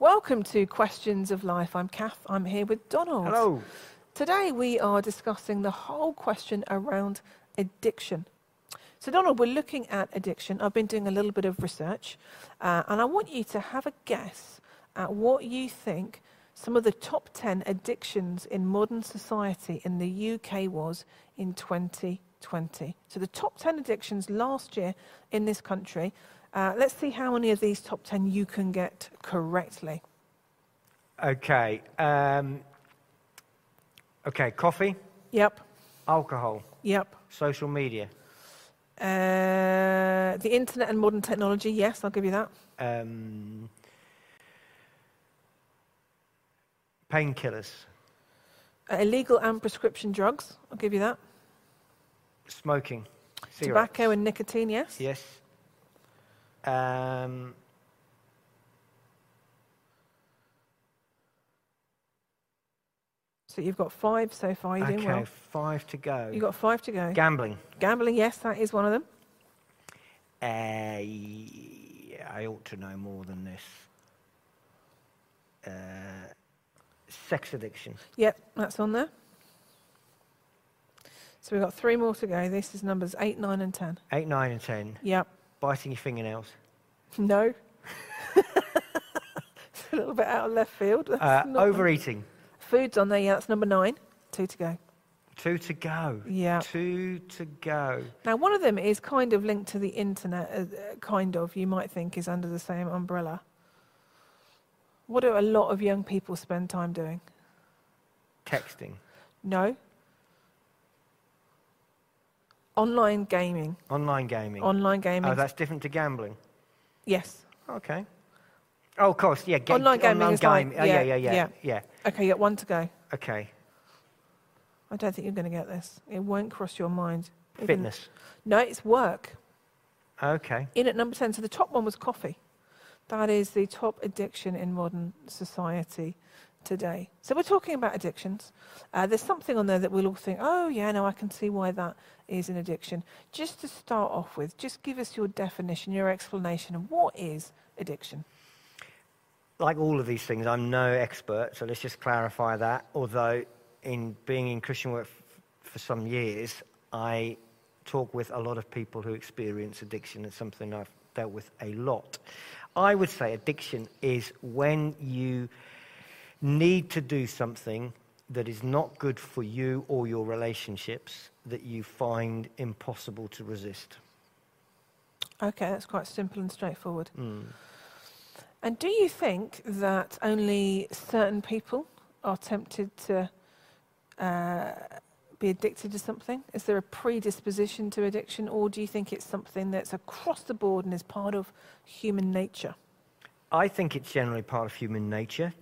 Welcome to Questions of Life. I'm Kath. I'm here with Donald. Hello. Today we are discussing the whole question around addiction. So, Donald, we're looking at addiction. I've been doing a little bit of research, uh, and I want you to have a guess at what you think some of the top 10 addictions in modern society in the UK was in 2020. So, the top 10 addictions last year in this country. Uh, let's see how many of these top 10 you can get correctly. Okay. Um, okay, coffee, Yep, alcohol, yep. social media, Uh, the internet and modern technology, yes, I'll give you that. um, painkillers, Uh, illegal and prescription drugs, I'll give you that. smoking, Tobacco and nicotine, yes. Yes. Um, So you've got five so far. You're doing okay, well. five to go. You've got five to go. Gambling. Gambling, yes, that is one of them. Uh, I ought to know more than this. Uh, sex addiction. Yep, that's on there. So we've got three more to go. This is numbers eight, nine, and ten. Eight, nine, and ten. Yep. Biting your fingernails. No. it's a little bit out of left field. Uh, overeating. Food's on there. Yeah, that's number nine. Two to go. Two to go. Yeah. Two to go. Now, one of them is kind of linked to the internet, uh, uh, kind of, you might think is under the same umbrella. What do a lot of young people spend time doing? Texting. No. Online gaming. Online gaming. Online gaming. oh, that's different to gambling. yes. Okay. Oh, of course. Yeah. ga- Online gaming is like- game- oh, yeah, yeah, yeah, yeah, yeah. yeah. Okay, you got one to go. Okay. I don't think you're going to get this. It won't cross your mind. Even- Fitness. No, it's work. Okay. In at number 10. So the top one was coffee. That is the top addiction in modern society today. So we're talking about addictions. Uh, there's something on there that we'll all think, oh, yeah, no, I can see why that is an addiction. Just to start off with, just give us your definition, your explanation of what is addiction. Like all of these things, I'm no expert, so let's just clarify that. Although, in being in Christian work for some years, I talk with a lot of people who experience addiction. It's something I've dealt with a lot. I would say addiction is when you need to do something that is not good for you or your relationships that you find impossible to resist. Okay, that's quite simple and straightforward. Mm. And do you think that only certain people are tempted to uh, be addicted to something? Is there a predisposition to addiction, or do you think it's something that's across the board and is part of human nature? I think it's generally part of human nature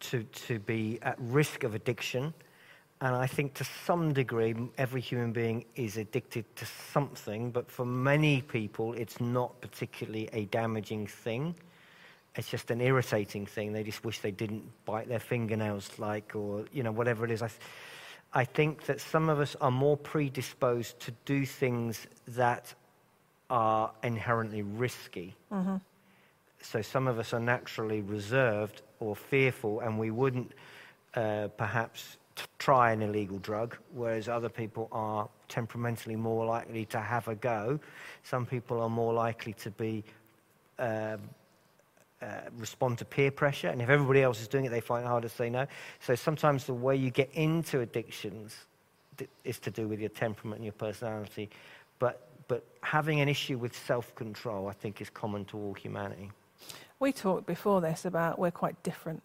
to, to be at risk of addiction. And I think to some degree, every human being is addicted to something, but for many people, it's not particularly a damaging thing. It's just an irritating thing. They just wish they didn't bite their fingernails, like, or, you know, whatever it is. I, I think that some of us are more predisposed to do things that are inherently risky mm-hmm. so some of us are naturally reserved or fearful, and we wouldn't uh, perhaps try an illegal drug, whereas other people are temperamentally more likely to have a go. Some people are more likely to be um, uh, respond to peer pressure, and if everybody else is doing it, they find it hard to say no. So sometimes the way you get into addictions is to do with your temperament and your personality, but but having an issue with self-control, I think, is common to all humanity. We talked before this about we're quite different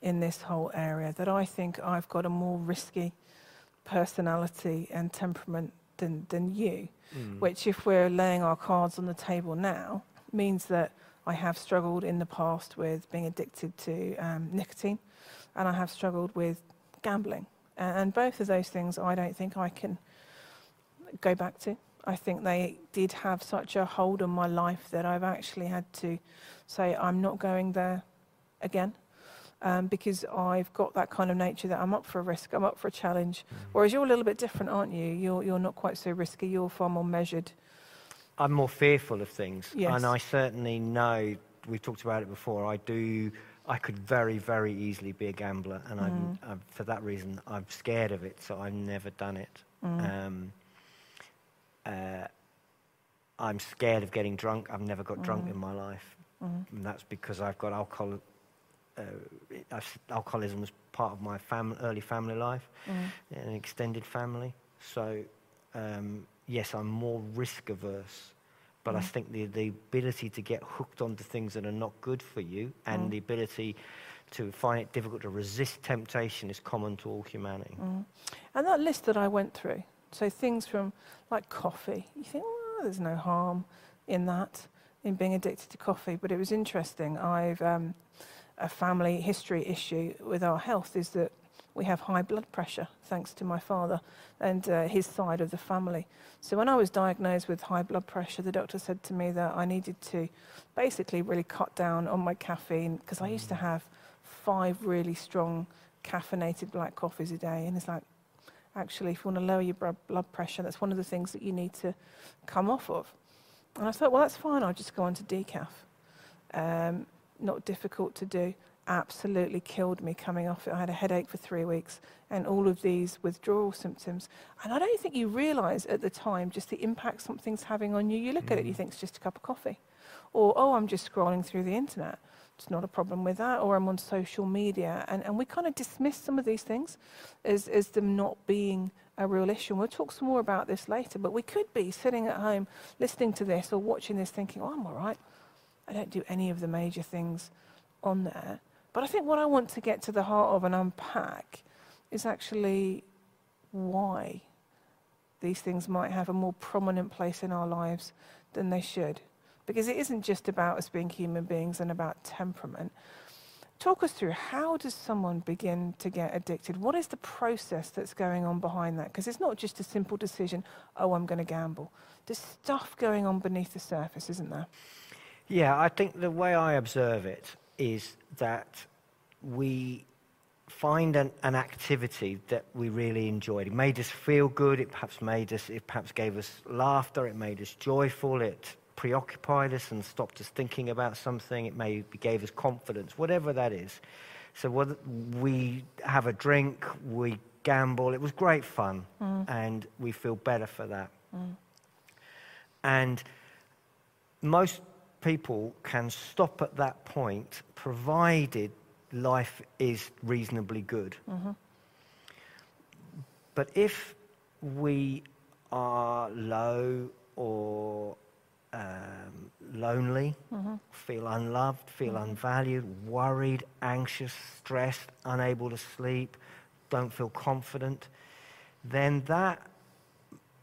in this whole area, that I think I've got a more risky personality and temperament than, than you, which, if we're laying our cards on the table now, means that I have struggled in the past with being addicted to um, nicotine and I have struggled with gambling. And, and both of those things I don't think I can go back to. I think they did have such a hold on my life that I've actually had to say, I'm not going there again. Um, because I've got that kind of nature that I'm up for a risk, I'm up for a challenge. Whereas you're a little bit different, aren't you? You're, you're not quite so risky, you're far more measured. I'm more fearful of things, Yes. and I certainly know. We've talked about it before. I do. I could very, very easily be a gambler, and I'm, I'm, for that reason, I'm scared of it, so I've never done it. Um, uh, I'm scared of getting drunk. I've never got drunk in my life, and that's because I've got alcohol. Uh, I've- alcoholism was part of my fam- early family life, an extended family. So, um, yes, I'm more risk averse. But I think the, the ability to get hooked onto things that are not good for you and the ability to find it difficult to resist temptation is common to all humanity. And that list that I went through, so things from like coffee, you think, well, there's no harm in that, in being addicted to coffee. But it was interesting. I've um, a family history issue with our health is that we have high blood pressure, thanks to my father and uh, his side of the family. So when I was diagnosed with high blood pressure, the doctor said to me that I needed to basically really cut down on my caffeine because I used to have five really strong caffeinated black coffees a day, and it's like actually, if you want to lower your blood pressure, that's one of the things that you need to come off of. And I thought, well, that's fine. I'll just go on to decaf. Um, not difficult to do. Absolutely killed me coming off it. I had a headache for three weeks and all of these withdrawal symptoms. And I don't think you realize at the time just the impact something's having on you. You look at it, you think it's just a cup of coffee. Or, oh, I'm just scrolling through the internet. It's not a problem with that. Or I'm on social media. And, and we kind of dismiss some of these things as, as them not being a real issue. And we'll talk some more about this later. But we could be sitting at home listening to this or watching this thinking, oh, I'm all right. I don't do any of the major things on there. But I think what I want to get to the heart of and unpack is actually why these things might have a more prominent place in our lives than they should. Because it isn't just about us being human beings and about temperament. Talk us through how does someone begin to get addicted? What is the process that's going on behind that? Because it's not just a simple decision, oh, I'm going to gamble. There's stuff going on beneath the surface, isn't there? Yeah, I think the way I observe it is that we find an, an activity that we really enjoyed. It made us feel good. It perhaps made us. It perhaps gave us laughter. It made us joyful. It preoccupied us and stopped us thinking about something. It maybe gave us confidence. Whatever that is. So we have a drink, we gamble. It was great fun, mm. and we feel better for that. Mm. And most people can stop at that point provided life is reasonably good. Mm-hmm. But if we are low or um, lonely, mm-hmm. feel unloved, feel mm-hmm. unvalued, worried, anxious, stressed, unable to sleep, don't feel confident, then that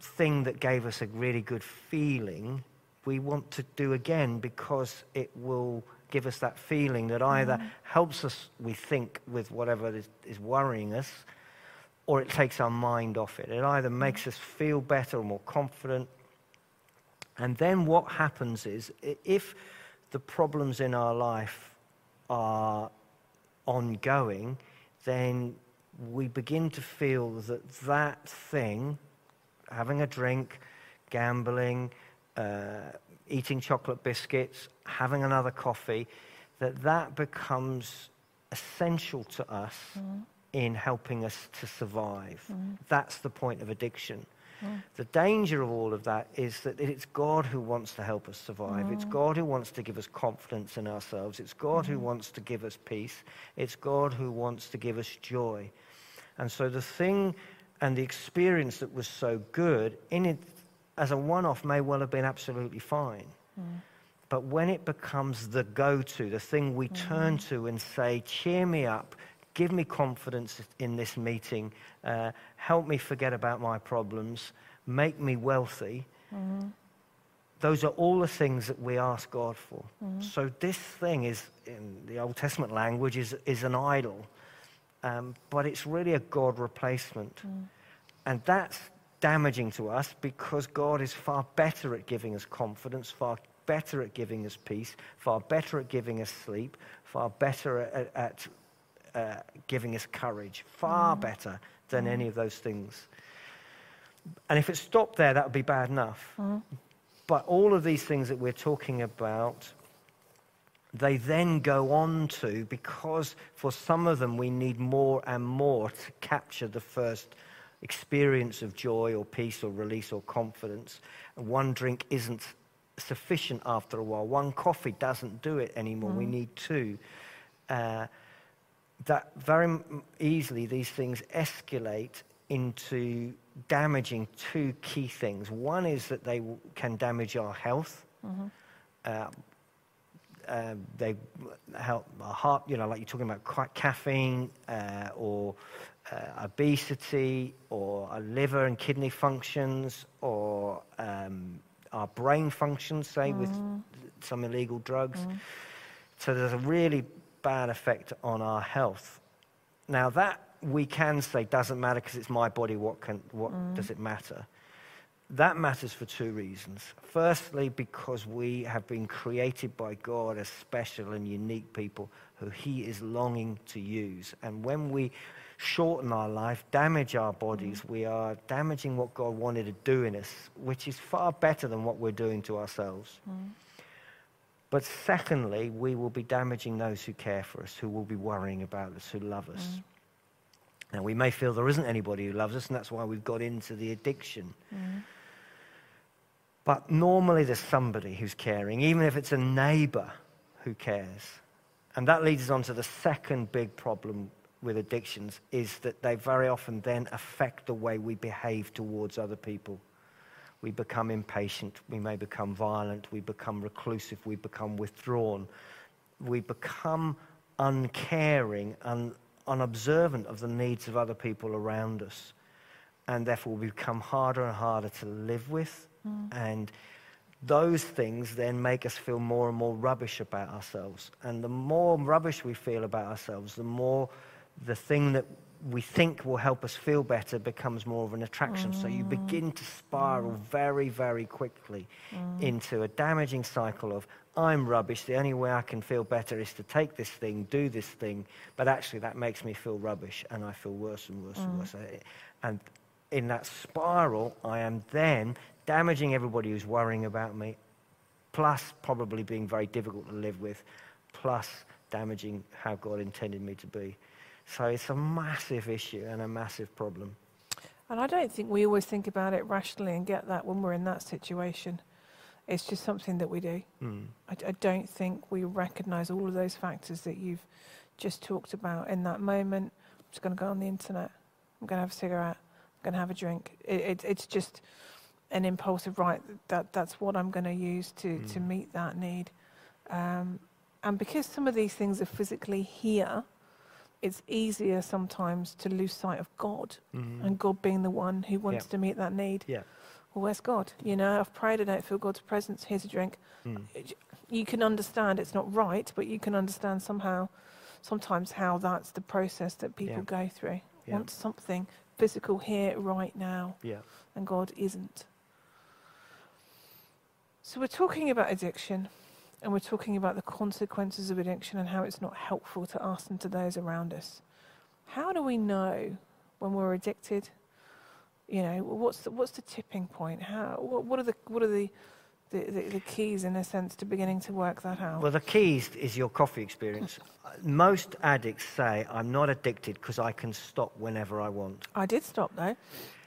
thing that gave us a really good feeling, we want to do again because it will give us that feeling that either mm-hmm. helps us, we think, with whatever is, is worrying us, or it takes our mind off it. It either makes us feel better or more confident. And then what happens is, if the problems in our life are ongoing, then we begin to feel that that thing, having a drink, gambling, uh, eating chocolate biscuits, having another coffee, that that becomes essential to us in helping us to survive. That's the point of addiction. The danger of all of that is that it's God who wants to help us survive. It's mm. God who wants to give us confidence in ourselves. It's God who mm. wants to give us peace. It's God who wants to give us joy. And so the thing and the experience that was so good in it as a one off may well have been absolutely fine. Mm. But when it becomes the go to, the thing we turn to and say, cheer me up, give me confidence in this meeting, uh, help me forget about my problems, make me wealthy, those are all the things that we ask God for. So this thing is, in the Old Testament language, is, is an idol. Um, but it's really a God replacement. And that's damaging to us because God is far better at giving us confidence, far better at giving us peace, far better at giving us sleep, far better at, at uh, giving us courage, far better than any of those things. And if it stopped there, that would be bad enough. But all of these things that we're talking about they then go on to, because for some of them we need more and more to capture the first experience of joy or peace or release or confidence. One drink isn't sufficient after a while. One coffee doesn't do it anymore. Mm. We need two. Uh, that very easily these things escalate into damaging two key things. One is that they can damage our health. Mm-hmm. Uh, uh, they help our heart, you know, like you're talking about caffeine uh, or uh, obesity or our liver and kidney functions or um, our brain functions, say, mm. with some illegal drugs. Mm. So there's a really bad effect on our health. Now, that we can say doesn't matter because it's my body, what, can, what mm. does it matter? That matters for two reasons. Firstly, because we have been created by God as special and unique people who He is longing to use. And when we shorten our life, damage our bodies, mm. we are damaging what God wanted to do in us, which is far better than what we're doing to ourselves. Mm. But secondly, we will be damaging those who care for us, who will be worrying about us, who love us. Mm. Now, we may feel there isn't anybody who loves us, and that's why we've got into the addiction. Mm. But normally there's somebody who's caring, even if it's a neighbor who cares. And that leads us on to the second big problem with addictions is that they very often then affect the way we behave towards other people. We become impatient, we may become violent, we become reclusive, we become withdrawn, we become uncaring and unobservant of the needs of other people around us. And therefore, we become harder and harder to live with. Mm. And those things then make us feel more and more rubbish about ourselves. And the more rubbish we feel about ourselves, the more the thing that we think will help us feel better becomes more of an attraction. Mm. So you mm. begin to spiral mm. very, very quickly mm. into a damaging cycle of, I'm rubbish. The only way I can feel better is to take this thing, do this thing. But actually, that makes me feel rubbish, and I feel worse and worse and worse. And in that spiral, I am then damaging everybody who's worrying about me, plus probably being very difficult to live with, plus damaging how God intended me to be. So it's a massive issue and a massive problem. And I don't think we always think about it rationally and get that when we're in that situation. It's just something that we do. Mm. I, I, don't think we recognize all of those factors that you've just talked about in that moment. I'm just going to go on the internet. I'm going to have a cigarette. I'm going to have a drink. It, it, it's just an impulsive right. That that's what I'm going to use to mm. to meet that need. Um, and because some of these things are physically here, it's easier sometimes to lose sight of God mm-hmm. and God being the one who wants yeah. to meet that need. Yeah. Well, where's God? You know, I've prayed, I don't feel God's presence. Here's a drink. Mm. You can understand it's not right, but you can understand somehow, sometimes how that's the process that people yeah. go through. Yeah. Want something physical here, right now. Yeah. And God isn't. So we're talking about addiction and we're talking about the consequences of addiction and how it's not helpful to us and to those around us. How do we know when we're addicted? You know, what's the, what's the tipping point? How, what, what are the, what are the, the, the, the, keys, in a sense, to beginning to work that out? Well, the keys is your coffee experience. Most addicts say, I'm not addicted because I can stop whenever I want. I did stop, though.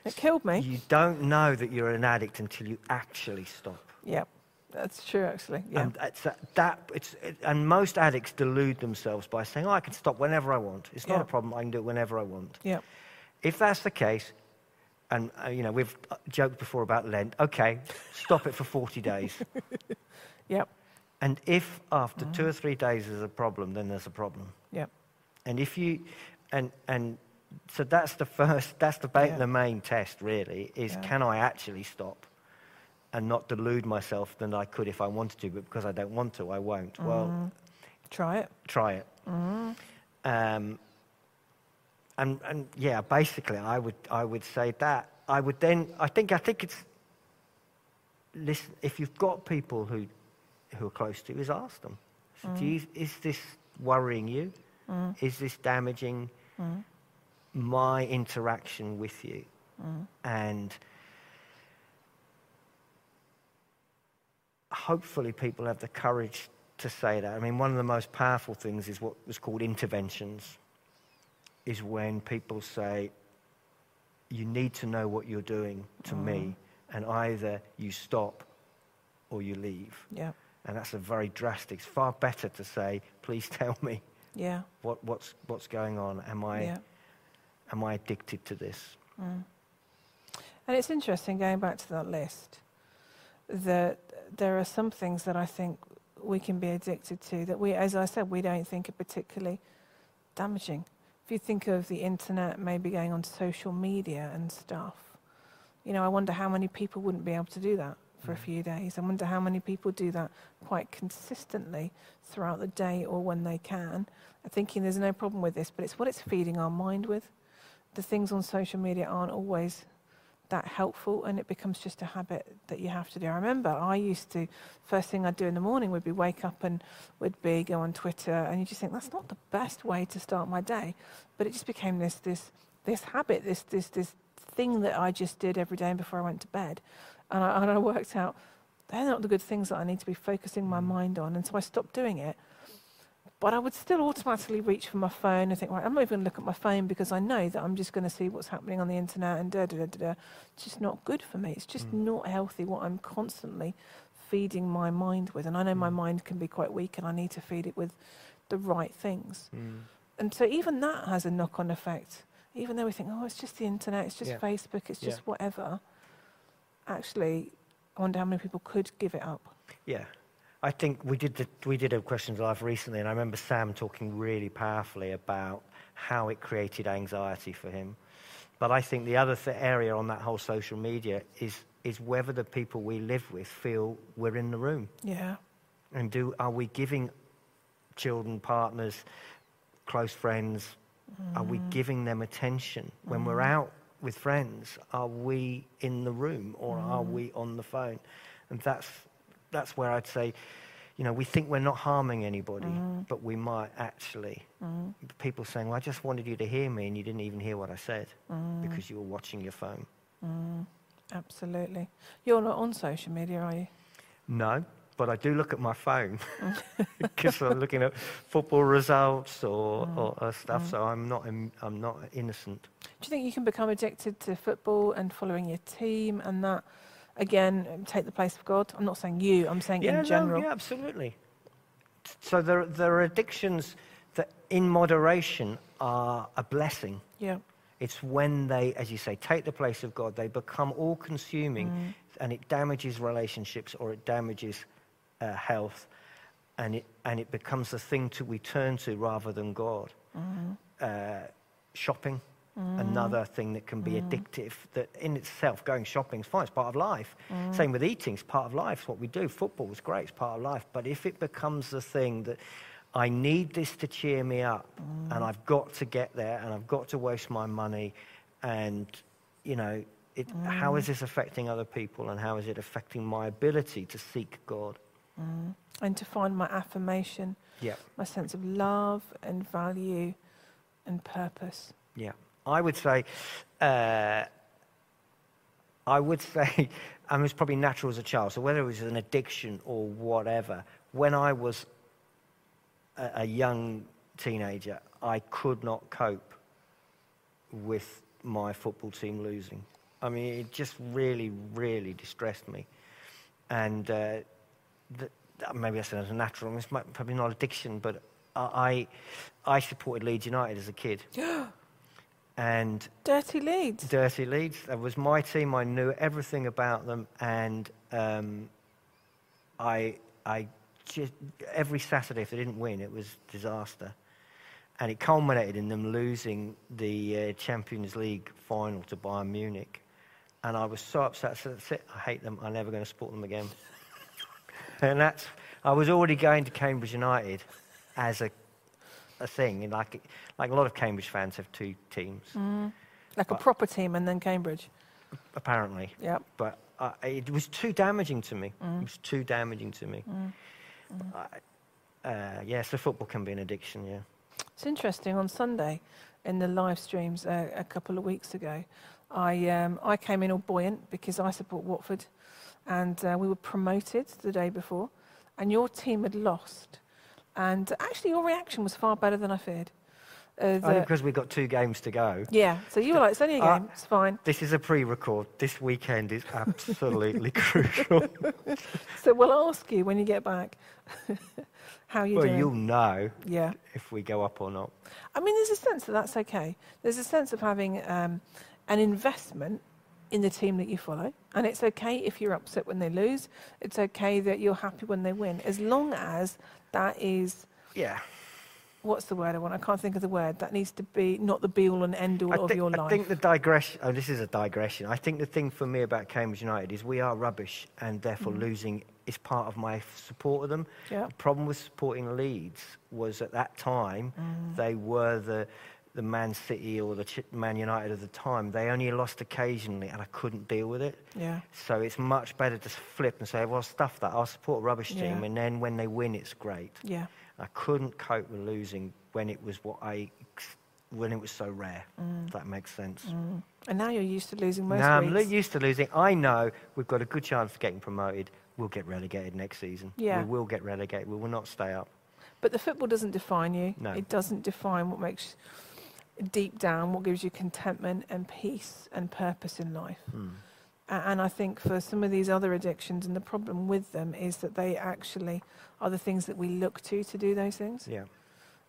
It killed me. You don't know that you're an addict until you actually stop. Yep. That's true, actually. Yeah. And, it's that, that it's, it, and most addicts delude themselves by saying, oh, I can stop whenever I want. It's not yeah. a problem. I can do it whenever I want. Yeah. If that's the case, and uh, you know we've uh, joked before about Lent. Okay, stop it for 40 days. yep. And if after mm. two or three days there's a problem, then there's a problem. Yep. And if you, and and so that's the first, that's the, yeah. the main test really is yeah. can I actually stop? And not delude myself than I could if I wanted to, but because I don't want to, I won't. Mm. Well, try it. Try it. Mm. Um, and, and yeah, basically, I would, I would say that. I would then, I think, I think it's, listen, if you've got people who, who are close to you, is ask them. So mm. you, is this worrying you? Mm. Is this damaging mm. my interaction with you? Mm. And hopefully people have the courage to say that. I mean, one of the most powerful things is what was called interventions, is when people say, you need to know what you're doing to mm. me, and either you stop or you leave. Yeah. And that's a very drastic. It's far better to say, please tell me. Yeah. What, what's, what's going on? Am I, yeah. am I addicted to this? Mm. And it's interesting, going back to that list, that there are some things that I think we can be addicted to that we, as I said, we don't think are particularly damaging. If you think of the internet, maybe going on social media and stuff, you know, I wonder how many people wouldn't be able to do that for a mm. few days. I wonder how many people do that quite consistently throughout the day or when they can, thinking there's no problem with this, but it's what it's feeding our mind with. The things on social media aren't always that helpful and it becomes just a habit that you have to do. I remember I used to, first thing I'd do in the morning would be wake up and would be go on Twitter and you just think that's not the best way to start my day. But it just became this, this, this habit, this, this, this thing that I just did every day before I went to bed. And I, and I worked out they're not the good things that I need to be focusing my mm. mind on. And so I stopped doing it. But I would still automatically reach for my phone and think, right, I'm not even going to look at my phone because I know that I'm just going to see what's happening on the internet and da da da da. It's just not good for me. It's just mm. not healthy what I'm constantly feeding my mind with. And I know mm. my mind can be quite weak and I need to feed it with the right things. Mm. And so even that has a knock on effect. Even though we think, oh, it's just the internet, it's just yeah. Facebook, it's just yeah. whatever. Actually, I wonder how many people could give it up. Yeah. I think we did, the, we did a questions live recently, and I remember Sam talking really powerfully about how it created anxiety for him. But I think the other th- area on that whole social media is, is whether the people we live with feel we're in the room. Yeah. And do, are we giving children, partners, close friends, mm. are we mm. giving them attention? When mm. we're out with friends, are we in the room or mm. are we on the phone? And that's that's where I'd say, you know, we think we're not harming anybody, mm. but we might actually. Mm. People saying, well, I just wanted you to hear me, and you didn't even hear what I said mm. because you were watching your phone. Mm. Absolutely. You're not on social media, are you? No, but I do look at my phone because I'm looking at football results or, mm. or, or stuff. Mm. So I'm not I'm not innocent. Do you think you can become addicted to football and following your team and that again take the place of God? I'm not saying you, I'm saying yeah, in general. No, yeah, absolutely. So there, there are addictions that in moderation are a blessing. Yeah. It's when they, as you say, take the place of God, they become all consuming mm. and it damages relationships or it damages uh, health and it, and it becomes the thing to we turn to rather than God. Mm. Uh, shopping, Mm. Another thing that can be mm. addictive, that in itself, going shopping is fine, it's part of life. Mm. Same with eating, it's part of life, it's what we do. Football is great, it's part of life. But if it becomes the thing that I need this to cheer me up, and mm. I've got to get there, and I've got to waste my money, and, you know, it, how is mm. this affecting other people, and how is it affecting my ability to seek God? Mm. And to find my affirmation, yeah. my sense of love and value and purpose. Yeah. I would say, uh, I would say, I mean, it's probably natural as a child. So whether it was an addiction or whatever, when I was a, a young teenager, I could not cope with my football team losing. I mean, it just really, really distressed me. And uh, the, maybe that's a natural, it's probably not addiction, but I, I supported Leeds United as a kid. and Dirty Leeds. Dirty Leeds. That was my team. I knew everything about them, and um, I, I just, every Saturday, if they didn't win, it was disaster, and it culminated in them losing the uh, Champions League final to Bayern Munich, and I was so upset. I said, "That's it. I hate them. I'm never going to support them again." and that's. I was already going to Cambridge United as a a thing. Like, like a lot of Cambridge fans have two teams. Mm. Like but a proper team and then Cambridge. Apparently. Yeah. But uh, it was too damaging to me. Mm. It was too damaging to me. Mm. Uh, yeah, so football can be an addiction, yeah. It's interesting. On Sunday, in the live streams uh, a couple of weeks ago, I, um, I came in all buoyant because I support Watford and uh, we were promoted the day before and your team had lost, and actually your reaction was far better than I feared. As, Only uh, because we've got two games to go. yeah, so you were like, it's only a Uh, game, it's fine. This is a pre-record. This weekend is absolutely crucial. So we'll ask you when you get back how you well, doing. you'll know Yeah. if we go up or not. I mean, there's a sense that that's okay. There's a sense of having um, an investment in the team that you follow. And it's okay if you're upset when they lose. It's okay that you're happy when they win, as long as that is, Yeah. what's the word I want? I can't think of the word. That needs to be not the be all and end all of your I think the digression. Oh, this is a digression. I think the thing for me about Cambridge United is we are rubbish, and therefore losing is part of my support of them. Mm. Yeah. The problem with supporting Leeds was at that time they were the the Man City or the Man United of the time. They only lost occasionally, and I couldn't deal with it. Yeah. So it's much better to flip and say, "Well, stuff that. I'll support a rubbish team, Yeah. and then when they win, it's great." Yeah. I couldn't cope with losing when it was what I when it was so rare. If that makes sense. Mm. And now you're used to losing most Now I'm lo- used to losing. I know we've got a good chance of getting promoted. We'll get relegated next season. Yeah. We will get relegated. We will not stay up. But the football doesn't define you. No. It doesn't define what makes deep down what gives you contentment and peace and purpose in life. A- And I think for some of these other addictions, and the problem with them is that they actually are the things that we look to to do those things, Yeah.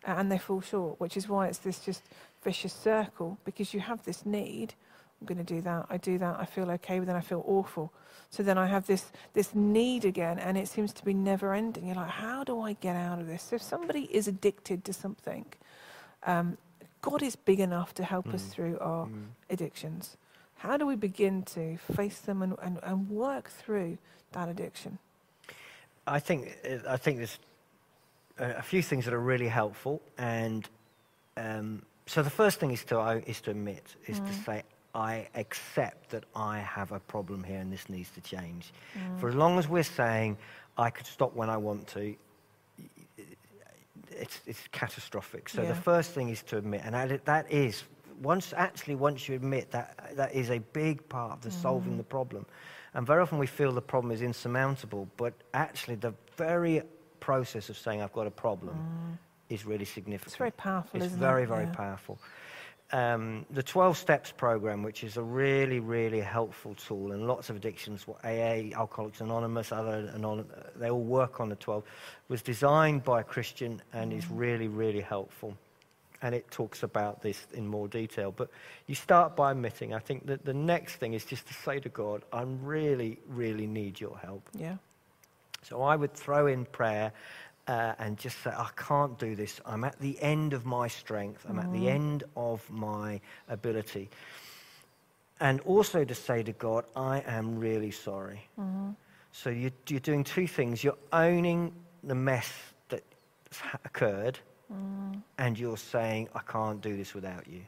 and they fall short, which is why it's this just vicious circle because you have this need. I'm going to do that. I do that. I feel okay, but then I feel awful. So then I have this this need again, and it seems to be never ending. You're like, how do I get out of this? So if somebody is addicted to something, um, God is big enough to help us Mm. through our Mm. addictions. How do we begin to face them and, and, and work through that addiction? I think I think there's a, a few things that are really helpful, and um, so the first thing is to is to admit is to say I accept that I have a problem here and this needs to change. For as long as we're saying I could stop when I want to, it's it's catastrophic. So Yeah. the first thing is to admit, and that, that is once actually once you admit that that is a big part of the solving the mm. problem. And very often we feel the problem is insurmountable, but actually the very process of saying I've got a problem mm. is really significant. It's very powerful, It's isn't very, it? very Yeah. powerful. Um, the 12 Steps program, which is a really, really helpful tool, and lots of addictions, AA, Alcoholics Anonymous, other anon- they all work on the 12, was designed by a Christian and is really, really helpful. And it talks about this in more detail. But you start by admitting, I think that the next thing is just to say to God, I really, really need your help. Yeah. So I would throw in prayer uh, and just say, I can't do this. I'm at the end of my strength. I'm at the mm-hmm. end of my ability. And also to say to God, I am really sorry. Mm-hmm. So you, you're doing two things. You're owning the mess that's ha- occurred, mm-hmm. and you're saying, I can't do this without you.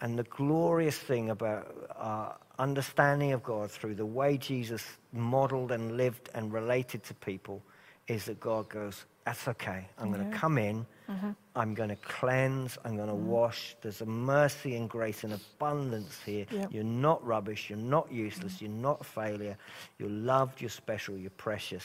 And the glorious thing about our understanding of God through the way Jesus modeled and lived and related to people is that God goes, That's okay. I'm going to come in. Mm-hmm. I'm going to cleanse. I'm going to mm. wash. There's a mercy and grace and abundance here. Yep. You're not rubbish. You're not useless. Mm. You're not a failure. You're loved. You're special. You're precious.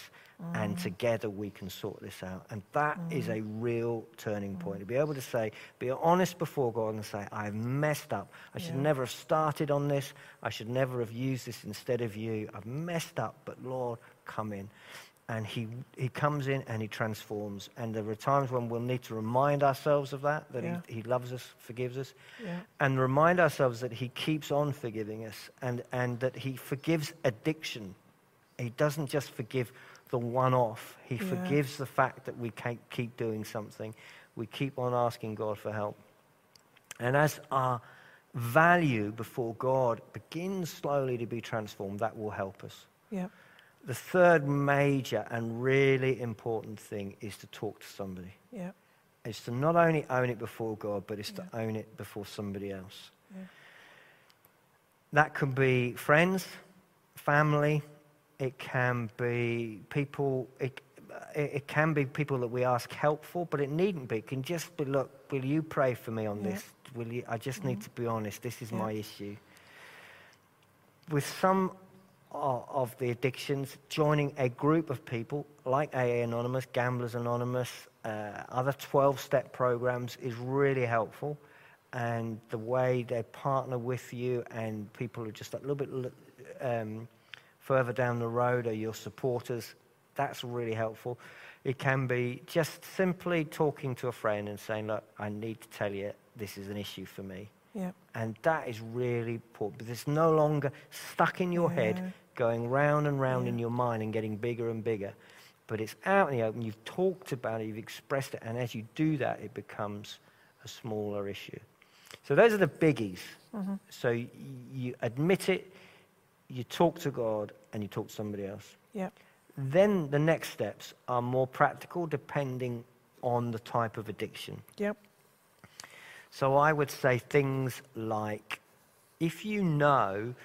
And mm. together we can sort this out. And that is a real turning point. To be able to say, be honest before God and say, I've messed up. I should Yeah. never have started on this. I should never have used this instead of you. I've messed up, but Lord, come in. And he, he comes in and he transforms. And there are times when we'll need to remind ourselves of that, that Yeah. he, he loves us, forgives us, Yeah. and remind ourselves that he keeps on forgiving us and, and that he forgives addiction. He doesn't just forgive the one off, he Yeah. forgives the fact that we can't keep doing something. We keep on asking God for help. And as our value before God begins slowly to be transformed, that will help us. Yeah. The third major and really important thing is to talk to somebody. Yeah. It's to not only own it before God, but it's Yeah. to own it before somebody else. Yeah. That can be friends, family, it can be people, it, it, can be people that we ask help for, but it needn't be. It can just be, look, will you pray for me on Yeah. this? Will you, I just need mm-hmm. to be honest, this is Yeah. my issue. With some of, the addictions, joining a group of people like AA Anonymous, Gamblers Anonymous, uh, other 12 step programs is really helpful. And the way they partner with you, and people who are just a little bit um, further down the road are your supporters, that's really helpful. It can be just simply talking to a friend and saying, Look, I need to tell you this is an issue for me. Yeah. And that is really important because it's no longer stuck in your yeah. head, going round and round yeah. in your mind and getting bigger and bigger. But it's out in the open. You've talked about it, you've expressed it, and as you do that, it becomes a smaller issue. So those are the biggies. Mm-hmm. So y- you admit it, you talk to God, and you talk to somebody else. Yeah. Then the next steps are more practical, depending on the type of addiction. Yep. So I would say things like if you know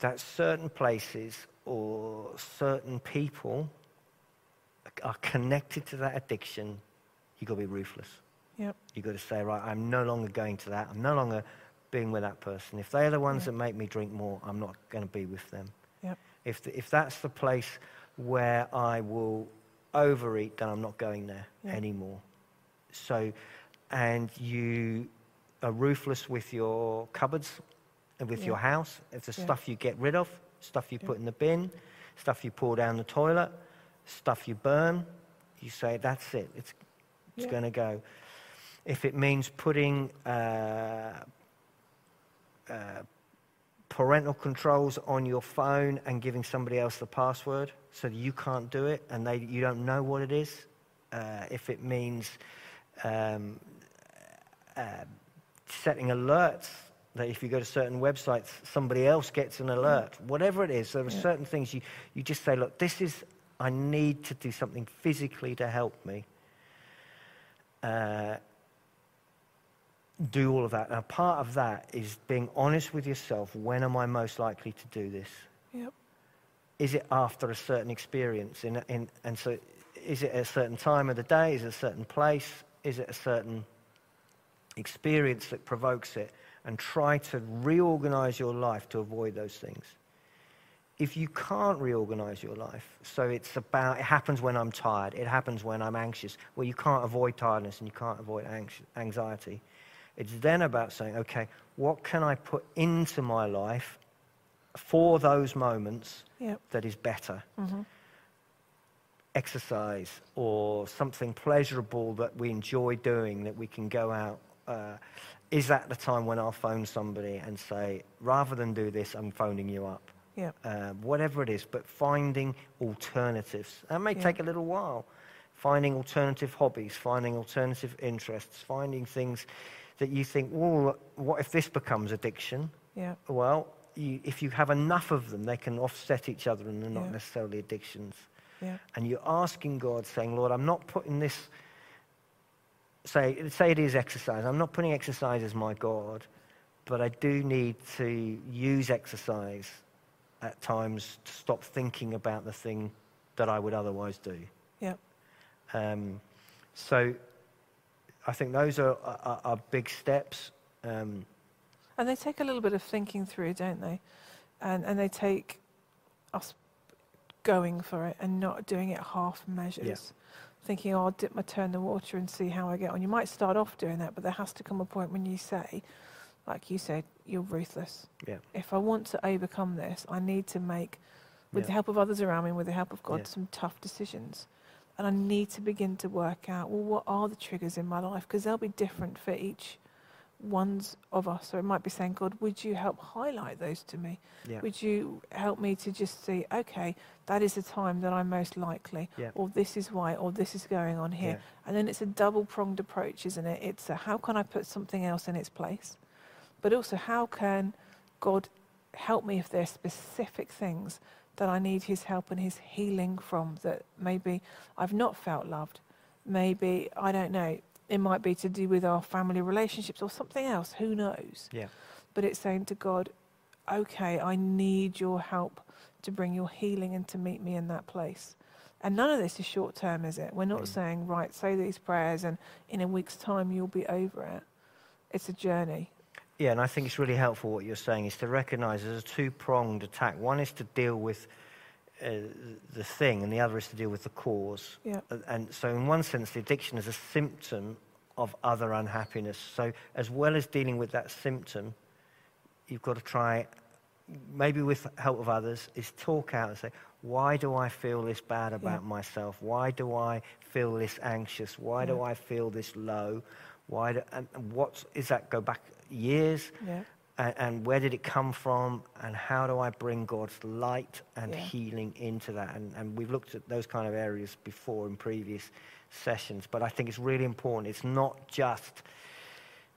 that certain places or certain people are connected to that addiction, you've got to be ruthless. Yep. You've got to say, right, I'm no longer going to that. I'm no longer being with that person. If they're the ones yep. that make me drink more, I'm not going to be with them. Yep. If, the, if that's the place where I will overeat, then I'm not going there yep. anymore. So and you are ruthless with your cupboards with yeah. your house. It's the yeah. stuff you get rid of, stuff you yeah. put in the bin, stuff you pour down the toilet, stuff you burn. You say, that's it, it's, it's going to go. If it means putting uh, uh, parental controls on your phone and giving somebody else the password so that you can't do it and they, you don't know what it is, uh, if it means um, uh, setting alerts that if you go to certain websites, somebody else gets an alert. Whatever it is, there are yeah. certain things you, you just say, look, this is, I need to do something physically to help me. Uh, do all of that. Now, part of that is being honest with yourself. When am I most likely to do this? Yep. Is it after a certain experience? In, in, and so, is it a certain time of the day? Is it a certain place? Is it a certain experience that provokes it, and try to reorganize your life to avoid those things. If you can't reorganize your life, so it's about, it happens when I'm tired, it happens when I'm anxious, well, you can't avoid tiredness and you can't avoid anxiety. It's then about saying, okay, what can I put into my life for those moments yep. that is better? Mm-hmm. Exercise or something pleasurable that we enjoy doing that we can go out uh, is that the time when I'll phone somebody and say, rather than do this, I'm phoning you up? Yeah. Uh, whatever it is, but finding alternatives. That may yeah. take a little while. Finding alternative hobbies, finding alternative interests, finding things that you think, well, what if this becomes addiction? Yeah. Well, you, if you have enough of them, they can offset each other and they're not yeah. necessarily addictions. Yeah. And you're asking God, saying, Lord, I'm not putting this say, say it is exercise. I'm not putting exercise as my God, but I do need to use exercise at times to stop thinking about the thing that I would otherwise do. Yeah. Um, so I think those are, are, are big steps. Um, and they take a little bit of thinking through, don't they? And, and they take us going for it and not doing it half measures. Yeah thinking, oh, I'll dip my toe in the water and see how I get on. You might start off doing that, but there has to come a point when you say, like you said, you're ruthless. Yeah. If I want to overcome this, I need to make, with yeah. the help of others around me, with the help of God, yeah. some tough decisions. And I need to begin to work out, well, what are the triggers in my life? Because they'll be different for each ones of us, or it might be saying, God, would you help highlight those to me? Yeah. Would you help me to just see, okay, that is the time that I'm most likely, yeah. or this is why, or this is going on here. Yeah. And then it's a double pronged approach, isn't it? It's a, how can I put something else in its place? But also, how can God help me if there are specific things that I need His help and His healing from that maybe I've not felt loved? Maybe, I don't know, it might be to do with our family relationships or something else. Who knows? Yeah. But it's saying to God, okay, I need your help to bring your healing and to meet me in that place. And none of this is short term, is it? We're not mm. saying, right, say these prayers and in a week's time you'll be over it. It's a journey. Yeah, and I think it's really helpful what you're saying is to recognize there's a two pronged attack. One is to deal with uh, the thing, and the other is to deal with the cause. Yeah. Uh, And so, in one sense, the addiction is a symptom of other unhappiness. So, as well as dealing with that symptom, you've got to try, maybe with help of others, is talk out and say, why do I feel this bad about myself? Why do I feel this anxious? Why do I feel this low? Why do, and and what is that? Go back years, Yeah. And, and where did it come from? And how do I bring God's light and Yeah. healing into that? And, and we've looked at those kind of areas before in previous sessions, but I think it's really important. It's not just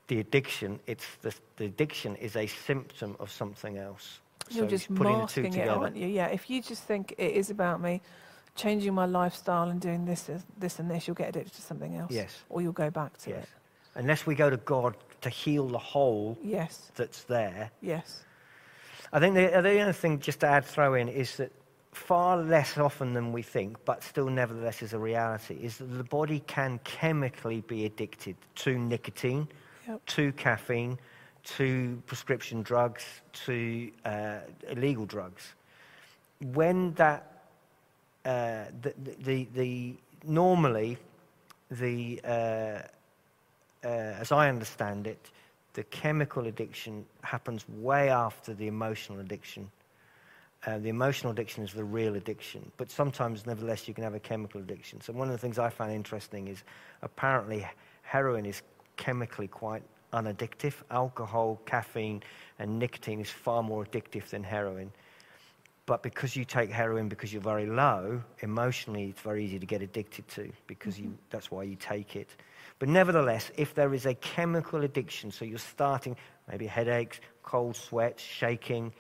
the addiction, it's the, the addiction is a symptom of something else. You're So just it's putting the two masking it, aren't you? Yeah. If you just think it is about me changing my lifestyle and doing this, this, and this, you'll get addicted to something else. Yes. Or you'll go back to Yes. it. Unless we go to God to heal the hole Yes. that's there, Yes. I think the, the other thing, just to add, throw in, is that far less often than we think, but still nevertheless is a reality, is that the body can chemically be addicted to nicotine, Yep. to caffeine, to prescription drugs, to uh, illegal drugs. When that, uh, the, the, the, normally, the, uh, uh, as I understand it, the chemical addiction happens way after the emotional addiction. Uh, the emotional addiction is the real addiction, but sometimes, nevertheless, you can have a chemical addiction. So, one of the things I found interesting is apparently heroin is chemically quite unaddictive. Alcohol, caffeine, and nicotine is far more addictive than heroin. But because you take heroin because you're very low, emotionally it's very easy to get addicted to because you, that's why you take it. But nevertheless, if there is a chemical addiction, so you're starting maybe headaches, cold sweats, shaking,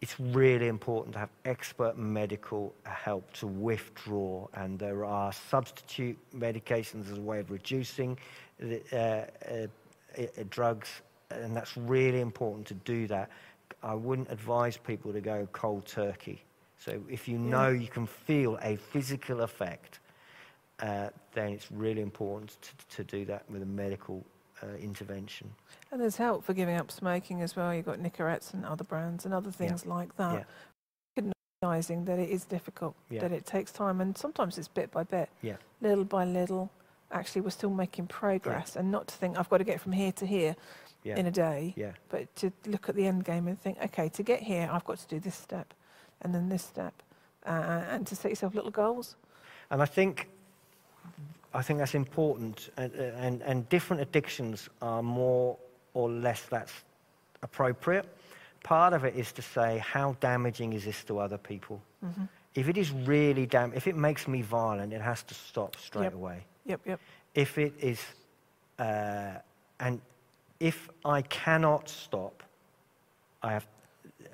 it's really important to have expert medical help to withdraw. And there are substitute medications as a way of reducing the, uh, uh, uh, drugs, and that's really important to do that. I wouldn't advise people to go cold turkey. So if you know you can feel a physical effect, uh, then it's really important to, to do that with a medical uh, intervention. And there's help for giving up smoking as well. You've got Nicorettes and other brands and other things like that. Recognizing that it is difficult, Yeah. that it takes time, and sometimes it's bit by bit, Yeah. little by little. Actually, we're still making progress, and not to think I've got to get from here to here Yeah. in a day, yeah. but to look at the end game and think, okay, to get here, I've got to do this step, and then this step, uh, and to set yourself little goals. And I think, I think that's important. And, and, and different addictions are more or less that's appropriate. Part of it is to say, how damaging is this to other people? hmm If it is really dam, if it makes me violent, it has to stop straight Yep. away. Yep, yep, If it is, uh, and if I cannot stop, I have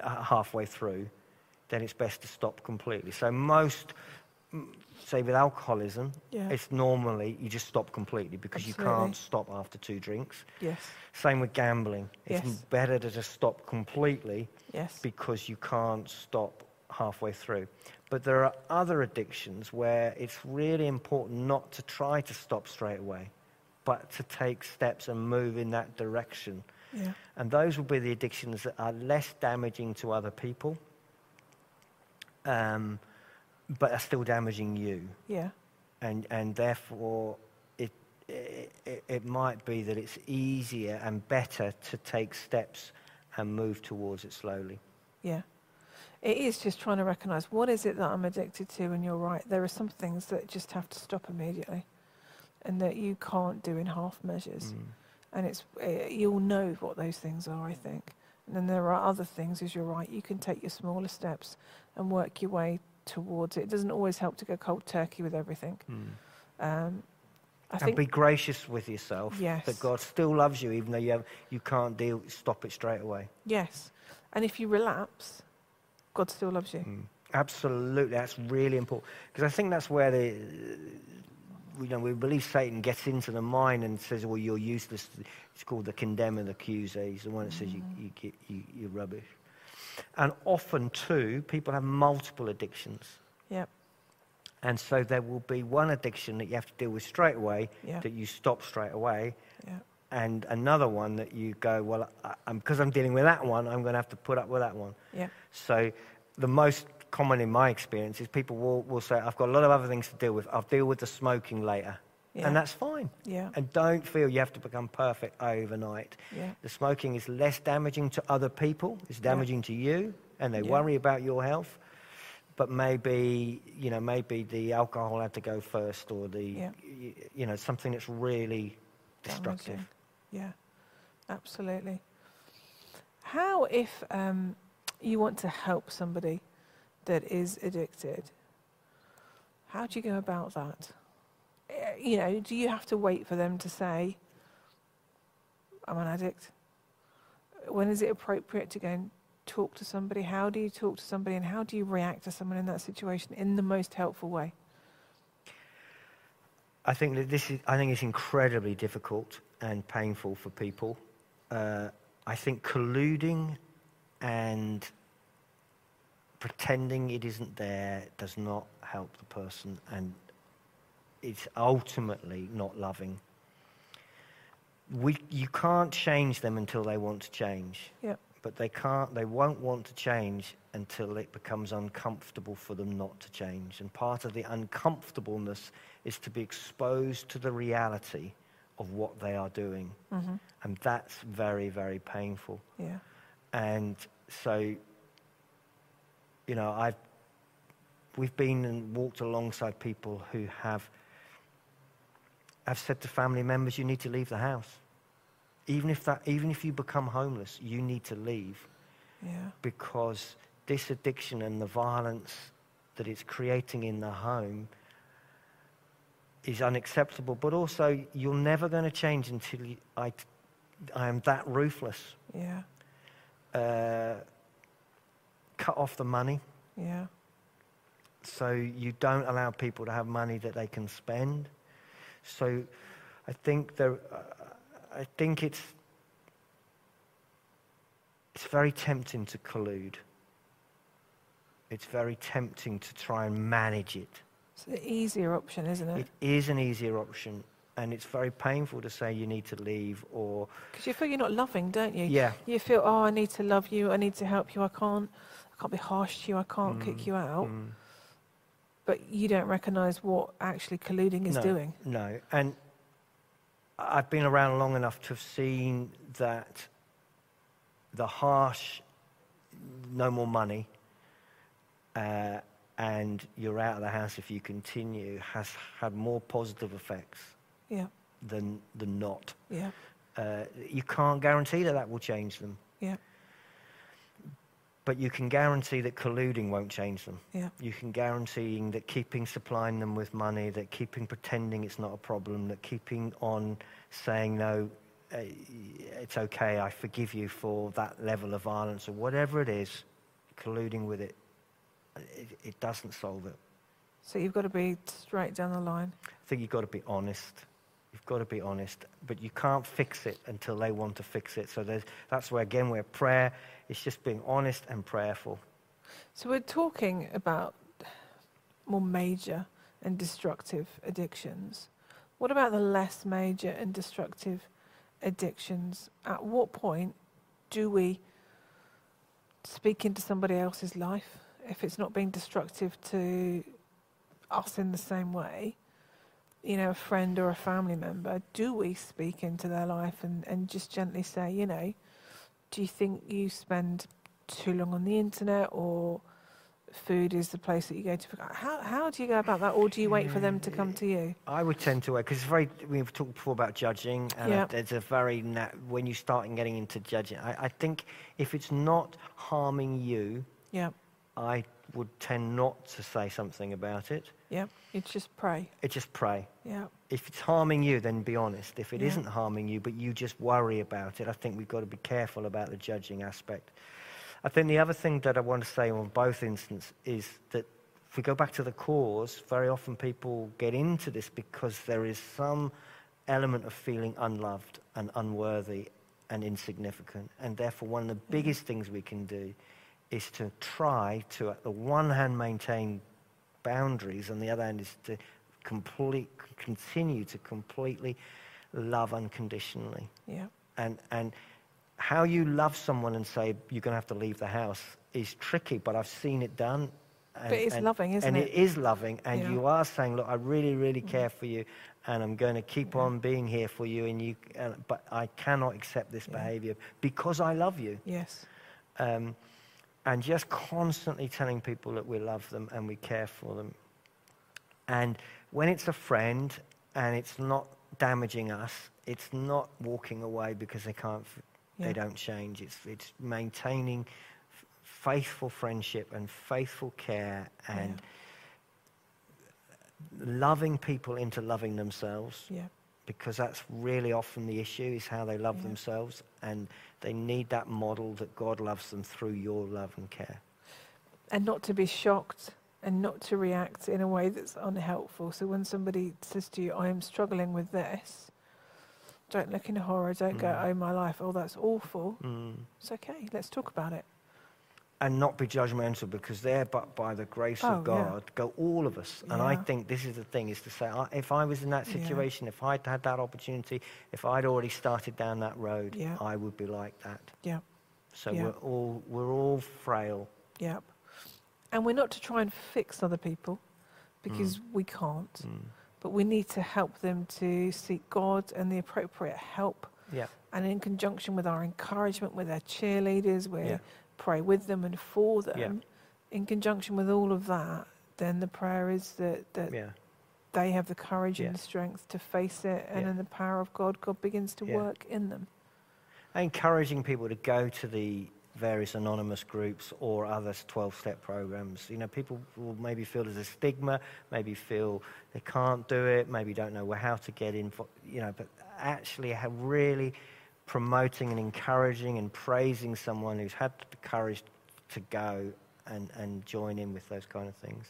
uh, halfway through, then it's best to stop completely. So most, say with alcoholism, yeah, it's normally you just stop completely because you can't stop after two drinks. yes, Same with gambling. It's Yes. better to just stop completely yes, because you can't stop halfway through. But there are other addictions where it's really important not to try to stop straight away, but to take steps and move in that direction. yeah, And those will be the addictions that are less damaging to other people, um, but are still damaging you. yeah, And, and therefore, it, it, it might be that it's easier and better to take steps and move towards it slowly. yeah. It is just trying to recognise what is it that I'm addicted to, and you're right. There are some things that just have to stop immediately, and that you can't do in half measures. Mm. And it's uh, you'll know what those things are, I think. And then there are other things, as you're right. You can take your smaller steps and work your way towards it. It doesn't always help to go cold turkey with everything. Mm. Um, I and think be gracious with yourself. Yes. That God still loves you, even though you, have, you can't deal, stop it straight away. yes. And if you relapse, God still loves you. Mm. Absolutely, that's really important. Because I think that's where the, you know, we believe Satan gets into the mind and says, well, you're useless. It's called the condemner, the accuser. He's the one that says you, you, you, you're rubbish. And often, too, people have multiple addictions. Yep. And so there will be one addiction that you have to deal with straight away, Yeah. that you stop straight away, Yeah. and another one that you go, well, I, I'm, because I'm dealing with that one, I'm going to have to put up with that one. Yeah. So the most common in my experience is people will, will say, I've got a lot of other things to deal with. I'll deal with the smoking later. Yeah. And that's fine. Yeah. And don't feel you have to become perfect overnight. Yeah. The smoking is less damaging to other people, it's damaging to you, and they Yeah. worry about your health. But maybe, you know, maybe the alcohol had to go first or the, Yeah. you know, something that's really destructive. Damaging. Yeah, absolutely. How, if um, you want to help somebody that is addicted, how do you go about that? Eh, You know, do you have to wait for them to say, I'm an addict? When is it appropriate to go and talk to somebody? How do you talk to somebody and how do you react to someone in that situation in the most helpful way? I think that this is, I think it's incredibly difficult and painful for people. Uh, I think colluding and pretending it isn't there does not help the person and it's ultimately not loving. We, you can't change them until they want to change. Yep. But they can't, they won't want to change until it becomes uncomfortable for them not to change. And part of the uncomfortableness is to be exposed to the reality of what they are doing. hmm And that's very, very painful. Yeah. And so, you know, I've, we've been and walked alongside people who have, have said to family members, you need to leave the house. Even if, that, even if you become homeless, you need to leave Yeah. because this addiction and the violence that it's creating in the home is unacceptable. But also, you're never going to change until you, I, I am that ruthless. Yeah. Uh, cut off the money Yeah. so you don't allow people to have money that they can spend. So I think there, uh, I think it's it's very tempting to collude. It's very tempting to try and manage it. It's the easier option, isn't it? It is an easier option, and it's very painful to say you need to leave or Because you feel you're not loving, don't you? yeah, You feel, oh, I need to love you. I need to help you. I can't. I can't be harsh to you. I can't kick Mm, you out. mm. But you don't recognise what actually colluding is no, doing. No, and I've been around long enough to have seen that the harsh, no more money, uh, and you're out of the house if you continue has had more positive effects Yeah. than the not. Yeah. Uh, you can't guarantee that that will change them. Yeah. But you can guarantee that colluding won't change them. Yeah. You can guarantee that keeping supplying them with money, that keeping pretending it's not a problem, that keeping on saying no, uh, it's okay, I forgive you for that level of violence or whatever it is, colluding with it, it, it doesn't solve it. So you've got to be straight down the line. I think you've got to be honest. You've got to be honest, but you can't fix it until they want to fix it. So that's where, again, where prayer is just being honest and prayerful. So we're talking about more major and destructive addictions. What about the less major and destructive addictions? At what point do we speak into somebody else's life if it's not being destructive to us in the same way? You know, a friend or a family member, do we speak into their life and, and just gently say, you know, do you think you spend too long on the internet or food is the place that you go to? How, how do you go about that or do you wait for them to come to you? I would tend to, wait because it's very, we've talked before about judging, and Yeah. there's a very, when you start getting into judging, I, I think if it's not harming you, Yeah, I would tend not to say something about it. yeah. It's just pray. It just pray. Yeah, If it's harming you, then be honest. If it Yeah. not harming you, but you just worry about it, I think we've got to be careful about the judging aspect. I think the other thing that I want to say on both instances is that if we go back to the cause, very often people get into this because there is some element of feeling unloved and unworthy and insignificant. And therefore, one of the mm-hmm. biggest things we can do is to try to, at the one hand, maintain boundaries, and the other hand is to complete, continue to completely love unconditionally. Yeah. And, and how you love someone and say you're going to have to leave the house is tricky, but I've seen it done. And, But it's and- loving, isn't and it? it is loving, and Yeah. you are saying, "Look, I really, really care for you, and I'm going to keep Yeah. on being here for you." And you, uh, but I cannot accept this Yeah. behaviour because I love you. Yes. Um, and just constantly telling people that we love them and we care for them. And when it's a friend and it's not damaging us, it's not walking away because they can't, f- Yeah. they don't change. It's it's maintaining f- faithful friendship and faithful care and loving people into loving themselves Yeah. Because that's really often the issue is how they love Yeah. themselves and they need that model that God loves them through your love and care. and not to be shocked and not to react in a way that's unhelpful. So when somebody says to you, I am struggling with this, don't look in horror, don't go, Mm. oh my life, oh that's awful. Mm. It's okay, let's talk about it. And not be judgmental because there, but by the grace Oh, of yeah. God, go all of us. And I think this is the thing: is to say, I- if I was in that Yeah. situation, if I'd had that opportunity, if I'd already started down that road, Yeah. I would be like that. Yeah, So Yeah. we're all we're all frail. yeah. And we're not to try and fix other people because we can't, Mm. but we need to help them to seek God and the appropriate help. Yeah. And in conjunction with our encouragement with our cheerleaders, we Yeah. Pray with them and for them. Yeah. In conjunction with all of that, then the prayer is that, that Yeah. they have the courage Yeah. and the strength to face it, and in the power of God, God begins to work in them. encouraging people to go to the various anonymous groups or other 12 step programs. You know, people will maybe feel there's a stigma, maybe feel they can't do it, maybe don't know how to get in, you know, but actually have really promoting and encouraging and praising someone who's had the courage to go and, and join in with those kind of things.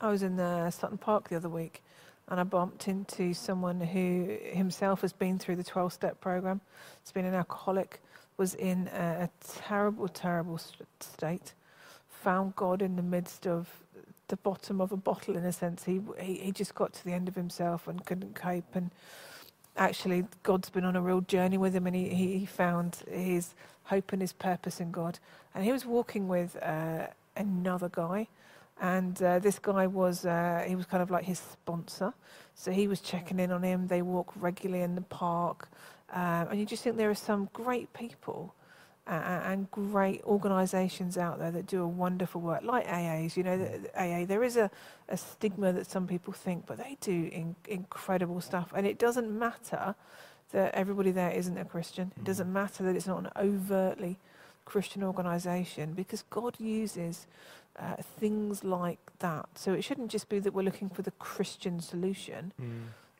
I was in uh, Sutton Park the other week and I bumped into someone who himself has been through the 12 step program. He's been an alcoholic, was in a, a terrible, terrible st- state, found God in the midst of the bottom of a bottle, in a sense. He, he, he just got to the end of himself and couldn't cope. And actually, God's been on a real journey with him and he, he found his hope and his purpose in God. And he was walking with uh, another guy and uh, this guy was uh, he was kind of like his sponsor. So he was checking in on him. They walk regularly in the park. Um, and you just think there are some great people and great organisations out there that do a wonderful work like AAs you know the, AA there is a, a stigma that some people think but they do in, incredible stuff and it doesn't matter that everybody there isn't a Christian it doesn't matter that it's not an overtly Christian organisation because God uses uh, things like that. So it shouldn't just be that we're looking for the Christian solution.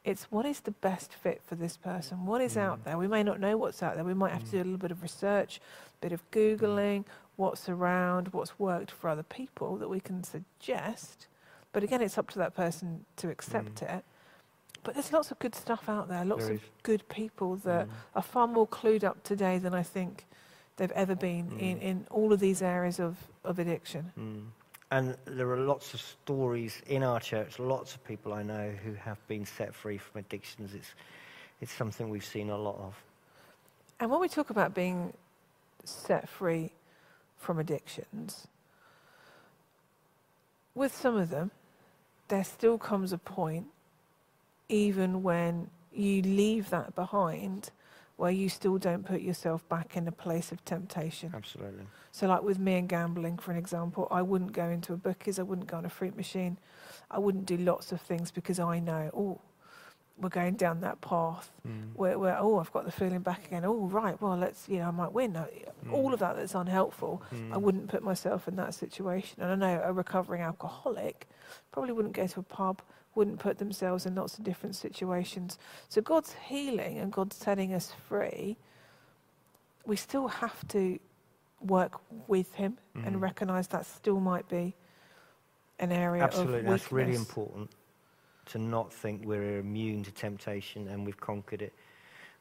It's what is the best fit for this person? What is out Mm. there? We may not know what's out there. We might have to Mm. do a little bit of research, a bit of Googling, what's around, what's worked for other people that we can suggest. But again, it's up to that person to accept it. But there's lots of good stuff out there, lots There of good people that Mm. are far more clued up today than I think they've ever been in, Mm. in all of these areas of, of addiction. And there are lots of stories in our church, lots of people I know who have been set free from addictions. It's, it's something we've seen a lot of. And when we talk about being set free from addictions, with some of them, there still comes a point, even when you leave that behind, where you still don't put yourself back in a place of temptation. Absolutely. So, like with me and gambling, for an example, I wouldn't go into a bookies, I wouldn't go on a fruit machine, I wouldn't do lots of things because I know, oh, we're going down that path Mm. where, where oh, I've got the feeling back again. Oh, right, well, let's, you know, I might win. Uh, All Mm. of that that's unhelpful. I Mm. wouldn't put myself in that situation. And I know a recovering alcoholic probably wouldn't go to a pub, wouldn't put themselves in lots of different situations. So God's healing and God's setting us free, we still have to work with Him Mhm. and recognise that still might be an area Absolutely. That's really important to not think we're immune to temptation and we've conquered it.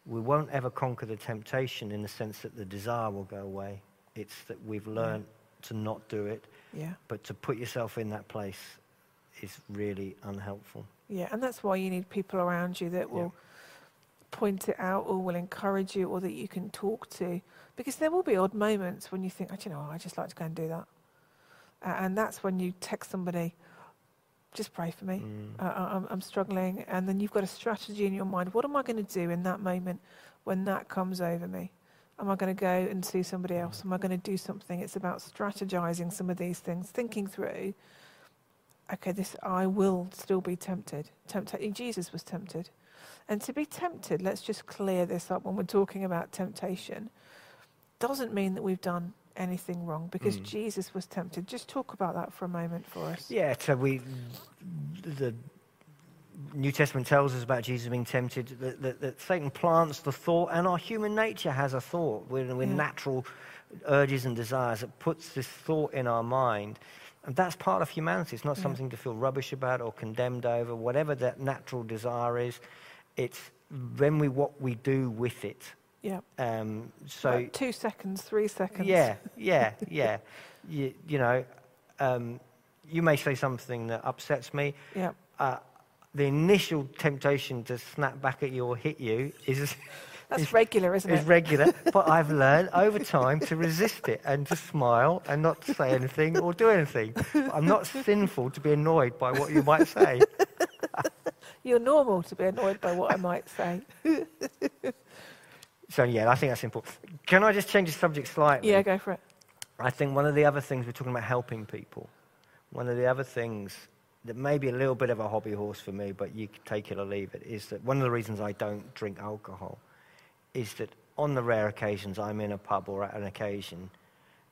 We won't ever conquer the temptation in the sense that the desire will go away. It's that we've learned to not do it, Yeah. but to put yourself in that place is really unhelpful. Yeah, and that's why you need people around you that will point it out or will encourage you or that you can talk to. Because there will be odd moments when you think, oh, you know, I just like to go and do that. Uh, and that's when you text somebody, just pray for me. Mm. Uh, I'm, I'm struggling. And then you've got a strategy in your mind. What am I going to do in that moment when that comes over me? Am I going to go and see somebody else? Am I going to do something? It's about strategizing some of these things, thinking through. Okay, this I will still be tempted. Tempted. Jesus was tempted, and to be tempted. Let's just clear this up when we're talking about temptation. Doesn't mean that we've done anything wrong because Mm. Jesus was tempted. Just talk about that for a moment for us. Yeah, so we, the New Testament tells us about Jesus being tempted, that, that, that Satan plants the thought, and our human nature has a thought. We're, we're Yeah. natural urges and desires. It puts this thought in our mind. And that's part of humanity. It's not Yeah. something to feel rubbish about or condemned over. Whatever that natural desire is, it's when we what we do with it. Yeah. Um, so Like two seconds, three seconds. yeah, yeah, yeah. you, you know, um, you may say something that upsets me. Yeah. Uh, the initial temptation to snap back at you or hit you is, That's is, regular, isn't it? It's regular, but I've learned over time to resist it and to smile and not to say anything or do anything. I'm not sinful to be annoyed by what you might say. You're normal to be annoyed by what I might say. So, yeah, I think that's important. Can I just change the subject slightly? Yeah, go for it. I think one of the other things we're talking about helping people. One of the other things that may be a little bit of a hobby horse for me, but you can take it or leave it, is that one of the reasons I don't drink alcohol is that on the rare occasions I'm in a pub or at an occasion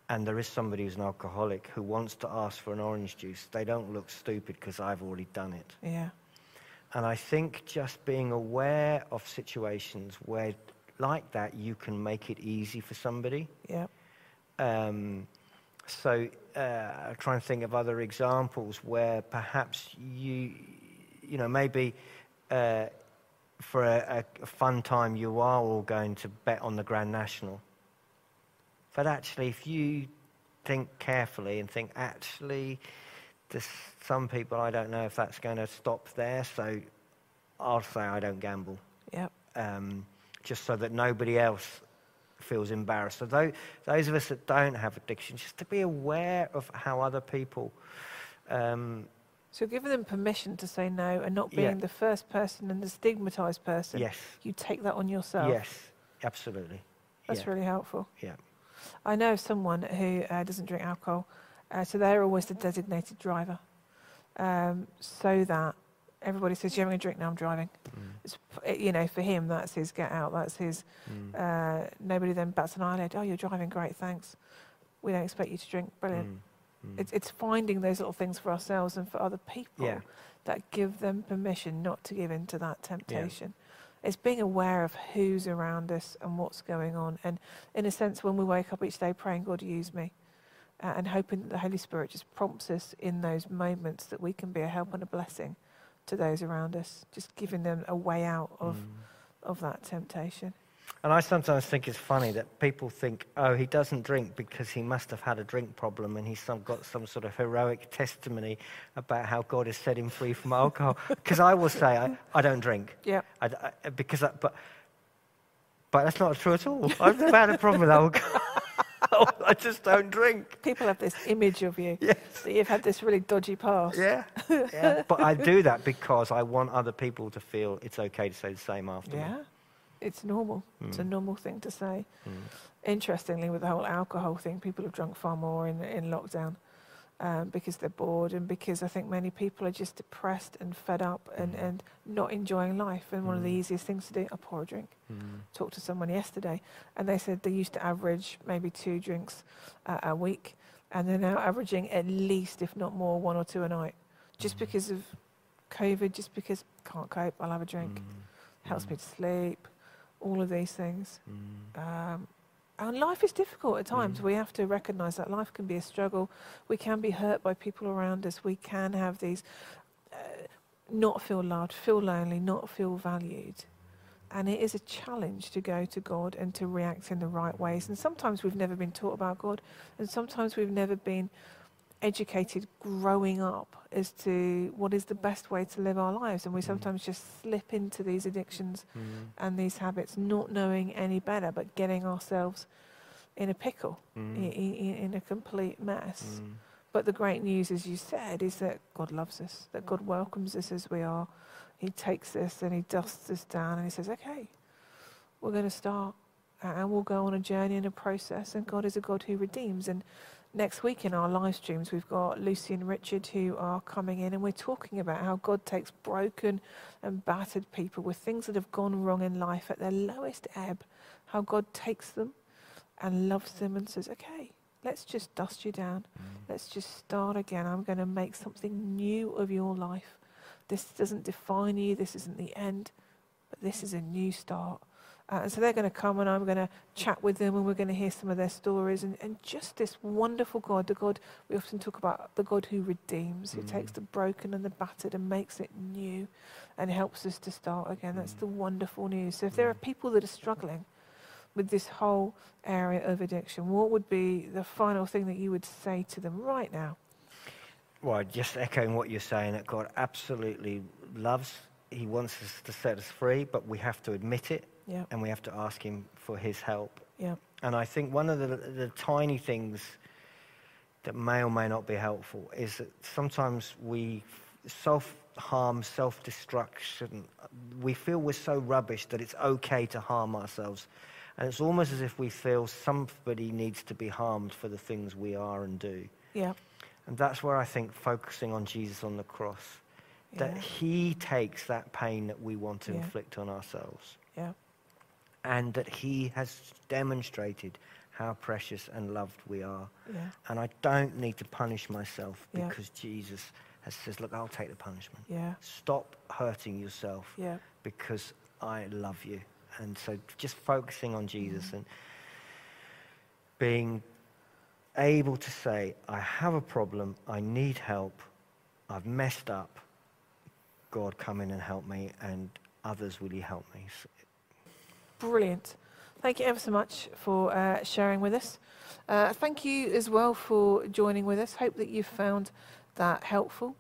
and there is somebody who's an alcoholic who wants to ask for an orange juice, they don't look stupid because I've already done it. Yeah. And I think just being aware of situations where, like that, you can make it easy for somebody. Yeah. Um, so uh, try and think of other examples where perhaps you, you know, maybe uh, for a, a fun time you are all going to bet on the Grand National. But actually, if you think carefully and think, actually, there's some people I don't know if that's going to stop there, so I'll say I don't gamble Yeah. um, just so that nobody else feels embarrassed. So those, those of us that don't have addiction, just to be aware of how other people. Um, So giving them permission to say no and not being Yeah. the first person and the stigmatized person. yes, You take that on yourself. yes, absolutely. That's yeah, really helpful. yeah. I know someone who uh, doesn't drink alcohol, uh, so they're always the designated driver, um, so that everybody says, "You're having a drink now. I'm driving." Mm, It's, you know, for him, that's his get out. That's his. mm, Uh, nobody then bats an eyelid. Oh, you're driving. Great, thanks. We don't expect you to drink. Brilliant. mm, mm. It's, it's finding those little things for ourselves and for other people Yeah. that give them permission not to give in to that temptation. It's being aware of who's around us and what's going on. And in a sense, when we wake up each day praying, God, use me, uh, and hoping that the Holy Spirit just prompts us in those moments that we can be a help and a blessing to those around us, just giving them a way out of, Mm. of that temptation. And I sometimes think it's funny that people think, oh, he doesn't drink because he must have had a drink problem and he's some, got some sort of heroic testimony about how God has set him free from alcohol. Because I will say, I, I don't drink. Yeah. I, I- because I, but, but that's not true at all. I've never had a problem with alcohol. I just don't drink. People have this image of you Yes. that you've had this really dodgy past. Yeah. yeah. But I do that because I want other people to feel it's okay to say the same after me. It's normal. It's a Mm. normal thing to say. Mm. Interestingly, with the whole alcohol thing, people have drunk far more in, in lockdown um, because they're bored and because I think many people are just depressed and fed up and, Mm. and not enjoying life. And one of the Mm. easiest things to do, I pour a drink. Mm. Talked to someone yesterday and they said they used to average maybe two drinks uh, a week and they're now averaging at least, if not more, one or two a night. Just Mm. because of COVID, just because can't cope, I'll have a drink. Mm. Helps Mm. me to sleep, all of these things. Mm. Um, and life is difficult at times. Mm. We have to recognise that life can be a struggle. We can be hurt by people around us. We can have these uh, not feel loved, feel lonely, not feel valued. And it is a challenge to go to God and to react in the right ways. And sometimes we've never been taught about God, and sometimes we've never been educated growing up as to what is the best way to live our lives. And we Mm. sometimes just slip into these addictions Mm. and these habits, not knowing any better, but getting ourselves in a pickle, Mm. i- i- in a complete mess. Mm. But the great news, as you said, is that God loves us, that God welcomes us as we are. He takes us and He dusts us down and He says, okay, we're going to start and we'll go on a journey and a process. And God is a God who redeems. And next week in our live streams, we've got Lucy and Richard who are coming in and we're talking about how God takes broken and battered people with things that have gone wrong in life at their lowest ebb, how God takes them and loves them and says, okay, let's just dust you down. Mm. Let's just start again. I'm going to make something new of your life. This doesn't define you. This isn't the end, but this is a new start. Uh, and so they're going to come and I'm going to chat with them and we're going to hear some of their stories. And, and just this wonderful God, the God we often talk about, the God who redeems, who Mm. takes the broken and the battered and makes it new and helps us to start again. That's Mm. the wonderful news. So if there are people that are struggling with this whole area of addiction, what would be the final thing that you would say to them right now? Well, just echoing what you're saying, that God absolutely loves, He wants us to set us free, but we have to admit it Yeah, and we have to ask Him for His help. yeah, And I think one of the, the tiny things that may or may not be helpful is that sometimes we self harm, self destruction, we feel we're so rubbish that it's okay to harm ourselves. And it's almost as if we feel somebody needs to be harmed for the things we are and do. yeah, And that's where I think focusing on Jesus on the cross, that he takes that pain that we want to Yeah. inflict on ourselves, yeah, and that he has demonstrated how precious and loved we are. yeah, And I don't need to punish myself Yeah. because Jesus has says, look, I'll take the punishment. yeah, Stop hurting yourself yeah, because I love you. And so just focusing on Jesus Mm. and being able to say, I have a problem, I need help, I've messed up. God, come in and help me, and others, will you help me? So- Brilliant. Thank you ever so much for uh, sharing with us. Uh, thank you as well for joining with us. Hope that you found that helpful.